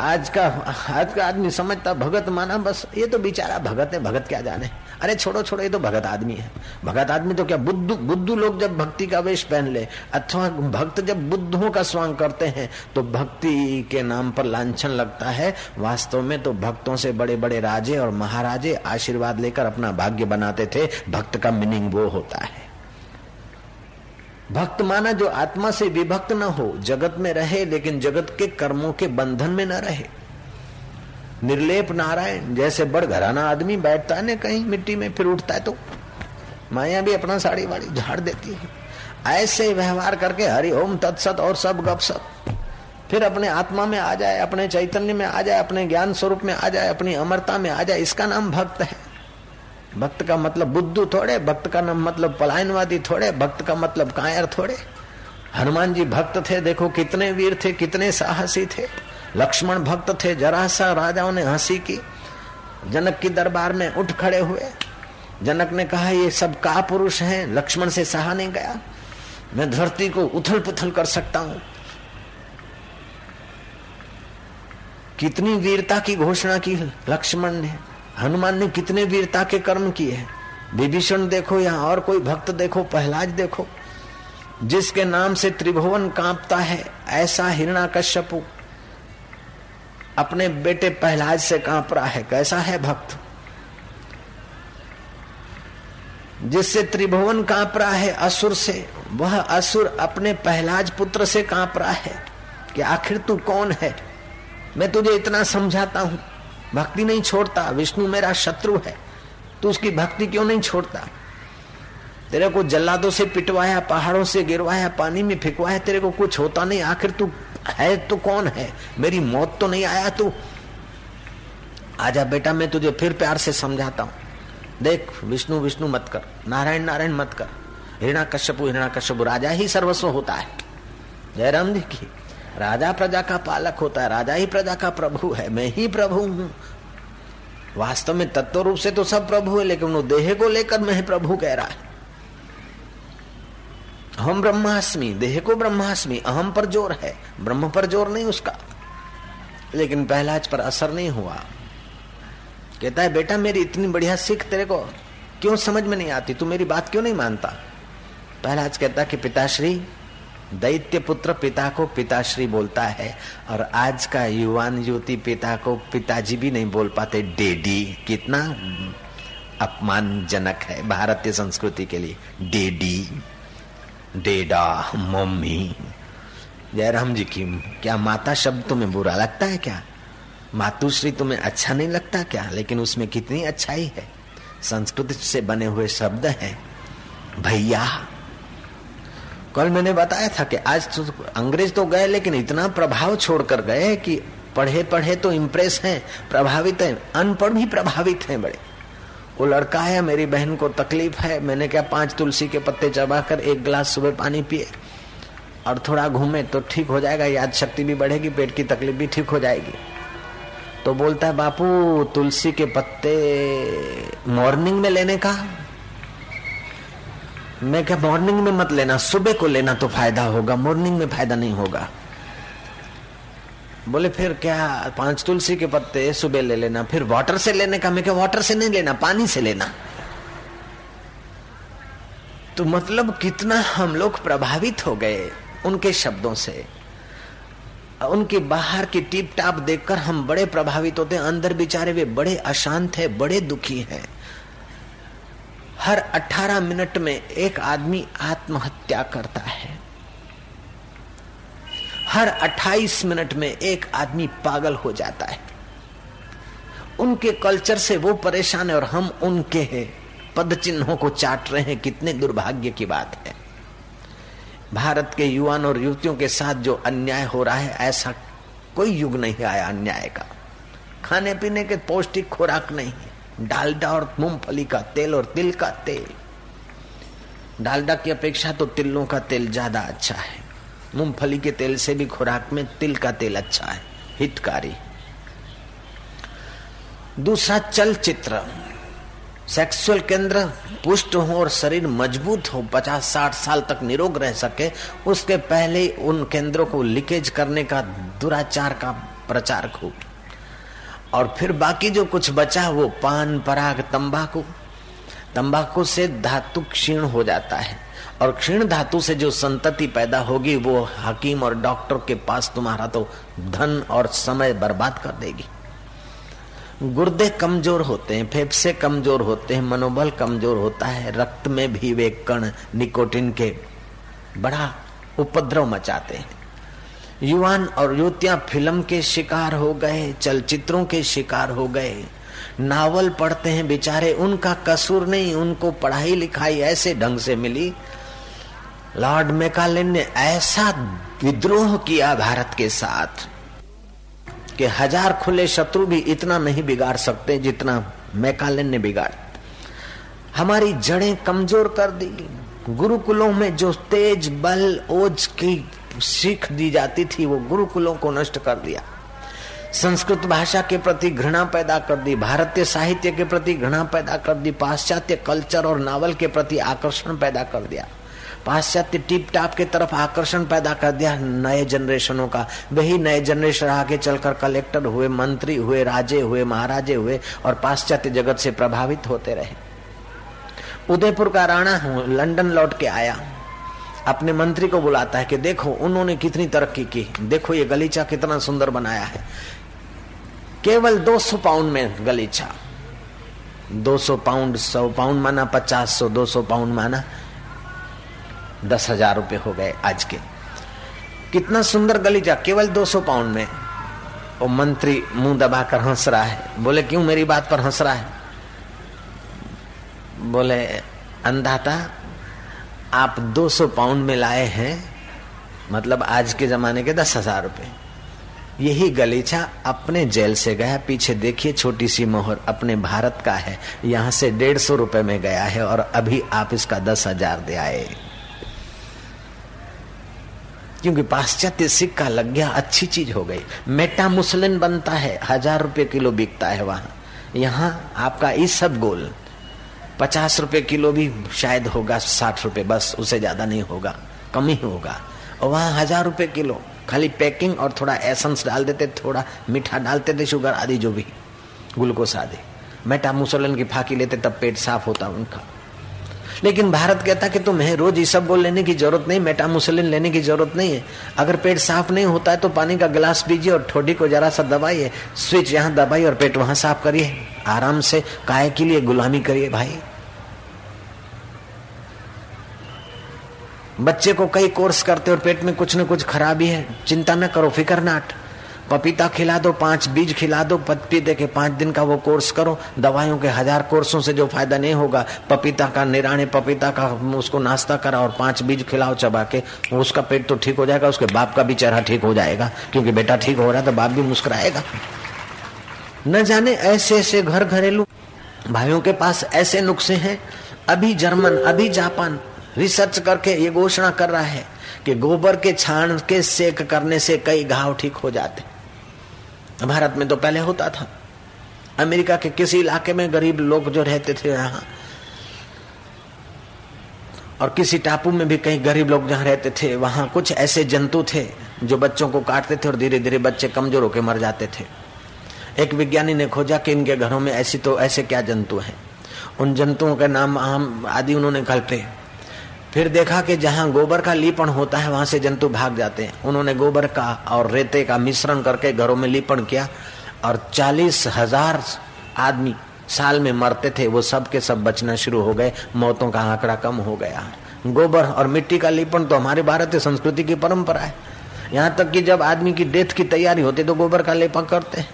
आज का आज का आदमी समझता, भगत माना, बस ये तो बेचारा भगत है, भगत क्या जाने? अरे छोड़ो छोड़ो, ये तो भगत आदमी है। भगत आदमी तो क्या बुद्धू बुद्धू लोग जब भक्ति का वेश पहन ले, अथवा भक्त जब बुद्धों का स्वांग करते हैं तो भक्ति के नाम पर लांछन लगता है। वास्तव में तो भक्तों से बड़े बड़े राजे और महाराजे आशीर्वाद लेकर अपना भाग्य बनाते थे। भक्त का मीनिंग वो होता है। भक्त माना जो आत्मा से विभक्त न हो, जगत में रहे, लेकिन जगत के कर्मों के बंधन में न रहे। निर्लेप नारायण, जैसे बड़ घराना आदमी बैठता है ना कहीं मिट्टी में, फिर उठता है तो माया भी अपना साड़ी वाड़ी झाड़ देती है। ऐसे व्यवहार करके हरि ओम तत्सत और सब गप सप फिर अपने आत्मा में आ जाए, अपने चैतन्य में आ जाए, अपने ज्ञान स्वरूप में आ जाए, अपनी अमरता में आ जाए, इसका नाम भक्त है। भक्त का मतलब बुद्धू थोड़े, भक्त का नाम मतलब पलायनवादी थोड़े, भक्त का मतलब कायर थोड़े। हनुमान जी भक्त थे, देखो कितने वीर थे, कितने साहसी थे। लक्ष्मण भक्त थे, जरा सा राजाओं ने हँसी की। जनक की दरबार में उठ खड़े हुए। जनक ने कहा, ये सब का पुरुष हैं? लक्ष्मण से सहा नहीं गया। मैं धरती को उथल पुथल कर सकता हूँ। कितनी वीरता की घोषणा की लक्ष्मण ने। हनुमान ने कितने वीरता के कर्म किए हैं। विभीषण देखो या और कोई भक्त देखो, पहलाज देखो। जिसके नाम से त्रिभुवन कांपता है, ऐसा हिरणा कश्यपु अपने बेटे पहलाज से काँप रहा है। कैसा है भक्त? जिससे त्रिभुवन काँप रहा है असुर से, वह असुर अपने पहलाज पुत्र से काँप रहा है कि आखिर तू कौन है? मैं तुझे इतना समझाता हूँ। भक्ति नहीं छोड़ता। विष्णु मेरा शत्रु है। तू उसकी भक्ति क्यों नहीं छोड़ता? तेरे को जल्लादों से पिटवाया, पहाड़ों से गिरवाया, पानी में फिकवाया, तेरे को कुछ होता नहीं। आखिर तू है तो कौन है? मेरी मौत तो नहीं आया तू। आजा बेटा, मैं तुझे फिर प्यार से समझाता हूँ। देख, विष्णु विष्णु मत कर। नारायण नारायण मत कर। हिरणा कश्यपु हिरणा कश्यपु राजा ही सर्वस्व होता है। जयराम जी की राजा प्रजा का पालक होता है। राजा ही प्रजा का प्रभु है। मैं ही प्रभु हूँ। वास्तव में तत्व रूप से तो सब प्रभु है, लेकिन वो देह को लेकर मैं प्रभु कह रहा है। हम ब्रह्मास्मि, देह को ब्रह्मास्मि, अहम पर ज़ोर है, ब्रह्म पर ज़ोर नहीं उसका। लेकिन पहलाज पर असर नहीं हुआ। कहता है, बेटा, मेरी इतनी बढ़िया सिख तेरे को क्यों समझ में नहीं आती? तू मेरी बात क्यों नहीं मानता? पहलाज कहता कि, पिताश्री दैत्य पुत्र पिता को पिताश्री बोलता है और आज का युवान युवती पिता को पिताजी भी नहीं बोल पाते। डेडी, कितना अपमानजनक है भारतीय संस्कृति के लिए। डेडी, डेडा, मम्मी। जयराम जी की, क्या माता शब्द तुम्हें बुरा लगता है क्या? मातुश्री तुम्हें अच्छा नहीं लगता क्या? लेकिन उसमें कितनी अच्छाई है। संस्कृत से बने हुए शब्द हैं। भैया कल मैंने बताया था कि आज तो अंग्रेज़ तो गए, लेकिन इतना प्रभाव छोड़कर गए कि पढ़े पढ़े तो इम्प्रेस हैं, प्रभावित हैं, अनपढ़ भी प्रभावित हैं बड़े। वो लड़का है, मेरी बहन को तकलीफ़ है, मैंने क्या पाँच तुलसी के पत्ते चबाकर एक गिलास सुबह पानी पिए? और थोड़ा घूमे तो ठीक हो जाएगा, याद शक्ति भी बढ़ेगी, पेट की तकलीफ़ भी ठीक हो जाएगी। तो बोलता है, बापू, तुलसी के पत्ते मॉर्निंग में लेने का? मैं क्या मॉर्निंग में मत लेना, सुबह को लेना तो फ़ायदा होगा मॉर्निंग में फ़ायदा नहीं होगा। बोले, फिर क्या, पाँच तुलसी के पत्ते सुबह ले लेना, फिर वाटर से लेने का, मैं क्या वाटर से नहीं लेना, पानी से लेना। तो मतलब कितना हम लोग प्रभावित हो गए उनके शब्दों से। उनकी बाहर की टिप टाप देखकर हम बड़े प्रभावित होते अंदर बेचारे वे बड़े अशांत है, बड़े दुखी हैं। हर 18 मिनट में एक आदमी आत्महत्या करता है। हर 28 मिनट में एक आदमी पागल हो जाता है। उनके कल्चर से वो परेशान है और हम उनके हैं। पद चिन्हों को चाट रहे हैं। कितने दुर्भाग्य की बात है। भारत के युवान और युवतियों के साथ जो अन्याय हो रहा है, ऐसा कोई युग नहीं आया अन्याय का। खाने पीने के पौष्टिक खुराक नहीं डालडा और मूंगफली का तेल और तिल का तेल। डालडा की अपेक्षा तो तिलों का तेल ज़्यादा अच्छा है। मूंगफली के तेल से भी खुराक में तिल का तेल अच्छा है। हितकारी। दूसरा चलचित्र। सेक्सुअल केंद्र पुष्ट हो और शरीर मज़बूत हो पचास साठ साल तक निरोग रह सके, उसके पहले उन केंद्रों को लीकेज करने का दुराचार का प्रचार खूब। और फिर बाकी जो कुछ बचा वो पान, पराग, तंबाकू। तंबाकू से धातु क्षीण हो जाता है और क्षीण धातु से जो संतति पैदा होगी वो हकीम और डॉक्टर के पास तुम्हारा तो धन और समय बर्बाद कर देगी। गुर्दे कमज़ोर होते हैं, फेफसे कमज़ोर होते हैं, मनोबल कमज़ोर होता है, रक्त में भी वे कण, निकोटिन के बड़ा उपद्रव मचाते हैं। युवान और युवतियाँ फ़िल्म के शिकार हो गए, चलचित्रों के शिकार हो गए। नावल पढ़ते हैं बेचारे, उनका कसूर नहीं, उनको पढ़ाई लिखाई ऐसे ढंग से मिली। लॉर्ड मेकालिन ने ऐसा विद्रोह किया भारत के साथ कि हज़ार खुले शत्रु भी इतना नहीं बिगाड़ सकते जितना मैकालिन ने बिगाड़। हमारी जड़ें कमज़ोर कर दी। गुरुकुलों में जो तेज बल, ओज की सीख दी जाती थी, वो गुरुकुलों को नष्ट कर दिया। संस्कृत भाषा के प्रति घृणा पैदा कर दी, भारतीय साहित्य के प्रति घृणा पैदा कर दी, पाश्चात्य कल्चर और नावल के प्रति आकर्षण पैदा कर दिया। पाश्चात्य टिप टाप के तरफ़ आकर्षण पैदा कर दिया नए जनरेशनों का। वही नए जनरेशन आगे चलकर कलेक्टर हुए, मंत्री हुए, राजे हुए, महाराजे हुए और पाश्चात्य जगत से प्रभावित होते रहे। उदयपुर का राणा हूँ, लंदन लौट के आया। अपने मंत्री को बुलाता है कि देखो, उन्होंने कितनी तरक्की की। देखो, ये गलीचा कितना सुंदर बनाया है। केवल 200 पाउंड में गलीचा। 200 पाउंड 100 पाउंड माना 50 सौ 200 पाउंड माना दस हज़ार रुपये हो गए आज के। कितना सुंदर गलीचा, केवल 200 पाउंड में। वो मंत्री मुँह दबाकर हंस रहा है। बोले, क्यों मेरी बात पर हंस रहा है? बोले अंधाता आप 200 पाउंड में लाए हैं मतलब आज के जमाने के दस हज़ार रुपये यही गलीचा अपने जेल से गया, पीछे देखिए छोटी सी मोहर, अपने भारत का है, यहाँ से डेढ़ सौ रुपए में गया है और अभी आप इसका दस हज़ार दे आए। क्योंकि पाश्चात्य सिक्का लग गया, अच्छी चीज़ हो गई। मेटा मुसलिन बनता है, हज़ार रुपए किलो बिकता है वहाँ। यहाँ आपका इस सब गोल। पचास रुपए किलो भी शायद होगा, साठ रुपए, बस उससे ज़्यादा नहीं होगा, कम ही होगा। और वहाँ हज़ार रुपए किलो, खाली पैकिंग और थोड़ा एसेंस डाल देते, थोड़ा मीठा डालते थे शुगर आदि जो भी ग्लूकोस आदि। मेटा मुसलन की फाकी लेते, तब पेट साफ़ होता उनका। लेकिन भारत कहता कि तुम्हें रोज ये सब बोल लेने की ज़रूरत नहीं मेटा मुसलिन लेने की ज़रूरत नहीं है। अगर पेट साफ़ नहीं होता है तो पानी का गिलास पीजिए और ठोडी को जरा सा दबाइए, स्विच यहाँ दबाइए और पेट वहाँ साफ़ करिए। आराम से काय के लिए गुलामी करिए भाई? बच्चे को कई कोर्स करते और पेट में कुछ न कुछ खराबी है, चिंता न करो, फिकर नाट पपीता खिला दो, पाँच बीज खिला दो पपीते के पाँच दिन का वो कोर्स करो, दवाइयों के हज़ार कोर्सों से जो फ़ायदा नहीं होगा, पपीता का निराने पपीता का उसको नाश्ता करा और पाँच बीज खिलाओ, चबा के, उसका पेट तो ठीक हो जाएगा, उसके बाप का भी चेहरा ठीक हो जाएगा, क्योंकि बेटा ठीक हो रहा है तो बाप भी मुस्कुराएगा। न जाने ऐसे ऐसे घर घरेलू भाइयों के पास ऐसे नुस्खे हैं। अभी जर्मन, अभी जापान रिसर्च करके ये घोषणा कर रहा है कि गोबर के छाण के सेक करने से कई घाव ठीक हो जाते। भारत में तो पहले होता था। अमेरिका के किसी इलाके में गरीब लोग जो रहते थे यहाँ, और किसी टापू में भी कई गरीब लोग जहाँ रहते थे, वहाँ कुछ ऐसे जंतु थे जो बच्चों को काटते थे और धीरे धीरे बच्चे कमज़ोर होकर मर जाते थे। एक विज्ञानी ने खोजा कि इनके घरों में ऐसी तो ऐसे क्या जंतु हैं? उन जंतुओं के नाम आम आदि उन्होंने कल्पे। फिर देखा कि जहाँ गोबर का लीपण होता है, वहाँ से जंतु भाग जाते हैं। उन्होंने गोबर का और रेते का मिश्रण करके घरों में लीपण किया और चालीस हज़ार आदमी साल में मरते थे। वो सब के सब बचना शुरू हो गए। मौतों का आंकड़ा कम हो गया। गोबर और मिट्टी का लीपण तो हमारे भारतीय संस्कृति की परंपरा है। यहाँ तक कि जब आदमी की डेथ की तैयारी होती है तो गोबर का लेपन करते हैं।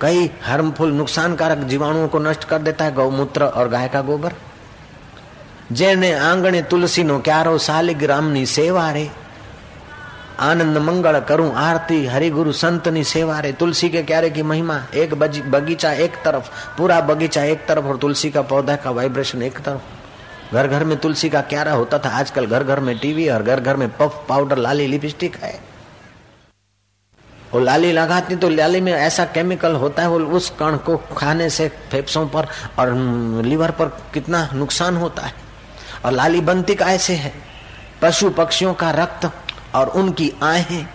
कई हार्मफुल नुकसानकारक जीवाणुओं को नष्ट कर देता है गौमूत्र और गाय का गोबर જેને આંગણે તુલસીનો ક્યારો શાલિગ્રામની સેવા રે आनंद मंगल करूं आरती हरिगुरु संतनी सेवा रे तुलसी के क्यारे की महिमा एक बगीचा एक तरफ पूरा बगीचा एक तरफ और तुलसी का पौधा का वाइब्रेशन एक तरफ घर घर में तुलसी का क्यारा होता था आजकल घर घर में टीवी और घर घर में पफ पाउडर लाली लिपस्टिक है वो लाली लगाती तो लाली में ऐसा केमिकल होता है, वो उस कण को खाने से फेफड़ों पर और लीवर पर कितना नुकसान होता है। और लाली बनती का ऐसे है? पशु पक्षियों का रक्त और उनकी आहें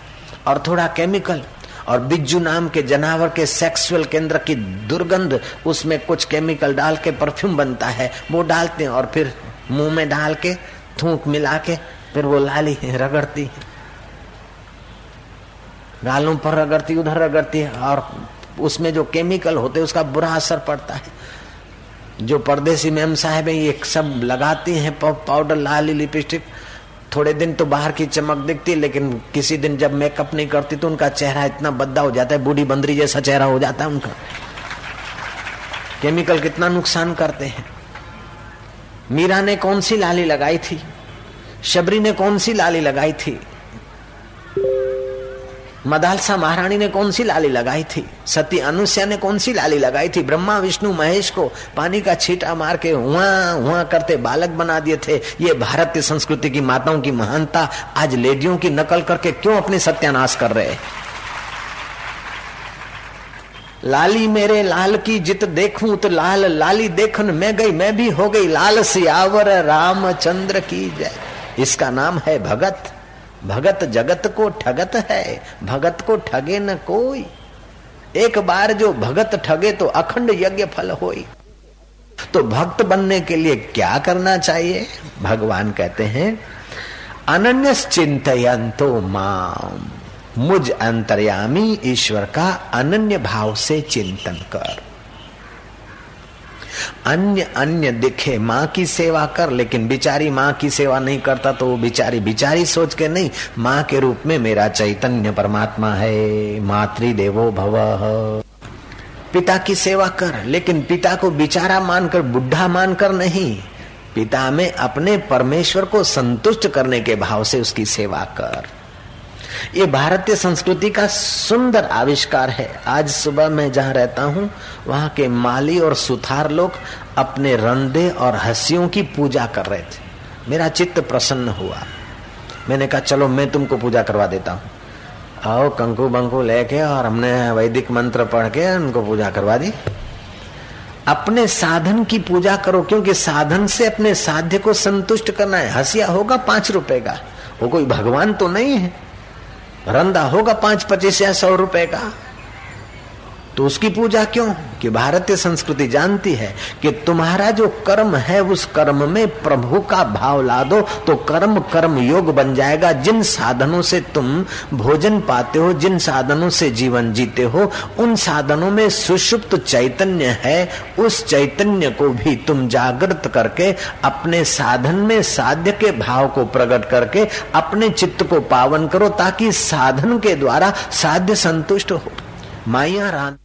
और थोड़ा केमिकल और बिज्जू नाम के जानवर के सेक्सुअल केंद्र की दुर्गंध, उसमें कुछ केमिकल डाल के परफ्यूम बनता है। वो डालते हैं और फिर मुँह में डाल के, थूक मिला के, फिर वो लाली रगड़ती है। गालों पर रगड़ती, उधर रगड़ती है, और उसमें जो केमिकल होते हैं, उसका बुरा असर पड़ता है। जो परदेसी मैम साहब है, ये सब लगाती हैं पाउडर लाली लिपस्टिक थोड़े दिन तो बाहर की चमक दिखती है, लेकिन किसी दिन जब मेकअप नहीं करती तो उनका चेहरा इतना बद्दा हो जाता है, बूढ़ी बंदरी जैसा चेहरा हो जाता है उनका। केमिकल कितना नुकसान करते हैं। मीरा ने कौन सी लाली लगाई थी? शबरी ने कौन सी लाली लगाई थी? मदालसा महारानी ने कौन सी लाली लगाई थी? सती अनुष्या ने कौन सी लाली लगाई थी? ब्रह्मा, विष्णु, महेश को पानी का छीटा मार के हुआ हुआ करते बालक बना दिए थे। ये भारतीय संस्कृति की माताओं की महानता, आज लेडियों की नकल करके क्यों अपने सत्यानाश कर रहे लाली मेरे लाल की जित देखूँ तो लाल, लाली देखन मैं गई, मैं भी हो गई। लाल सियावर रामचंद्र की जय। इसका नाम है भगत। भगत जगत को ठगत है, भगत को ठगे न कोई। एक बार जो भगत ठगे तो अखंड यज्ञ फल होई। तो भक्त बनने के लिए क्या करना चाहिए? भगवान कहते हैं अनन्य चिंतयंतो माम। मुझ अंतर्यामी ईश्वर का अनन्य भाव से चिंतन कर। अन्य अन्य दिखे, माँ की सेवा कर, लेकिन बिचारी माँ की सेवा नहीं करता तो वो बिचारी बिचारी सोच के नहीं, माँ के रूप में मेरा चैतन्य परमात्मा है मातृ देवो भव। पिता की सेवा कर, लेकिन पिता को बिचारा मानकर, बुढ़ा मानकर नहीं, पिता में अपने परमेश्वर को संतुष्ट करने के भाव से उसकी सेवा कर। ये भारतीय संस्कृति का सुंदर आविष्कार है। आज सुबह मैं जहाँ रहता हूँ, वहाँ के माली और सुथार लोग अपने रंधे और हंसियों की पूजा कर रहे थे। मेरा चित्त प्रसन्न हुआ। मैंने कहा, चलो, मैं तुमको पूजा करवा देता हूँ। आओ, कंकु बंकु लेके और हमने वैदिक मंत्र पढ़ के उनको पूजा करवा दी। अपने साधन की पूजा करो, क्योंकि साधन से अपने साध्य को संतुष्ट करना है। हसिया होगा, पाँच रुपए का। वो कोई भगवान तो नहीं है। रंदा होगा पाँच पच्चीस या सौ रुपए का। तो उसकी पूजा क्यों? कि भारतीय संस्कृति जानती है कि तुम्हारा जो कर्म है, उस कर्म में प्रभु का भाव ला दो तो कर्म कर्म योग बन जाएगा। जिन साधनों से तुम भोजन पाते हो, जिन साधनों से जीवन जीते हो, उन साधनों में सुषुप्त चैतन्य है। उस चैतन्य को भी तुम जागृत करके, अपने साधन में साध्य के भाव को प्रकट करके, अपने चित्त को पावन करो, ताकि साधन के द्वारा साध्य संतुष्ट हो। माइया रान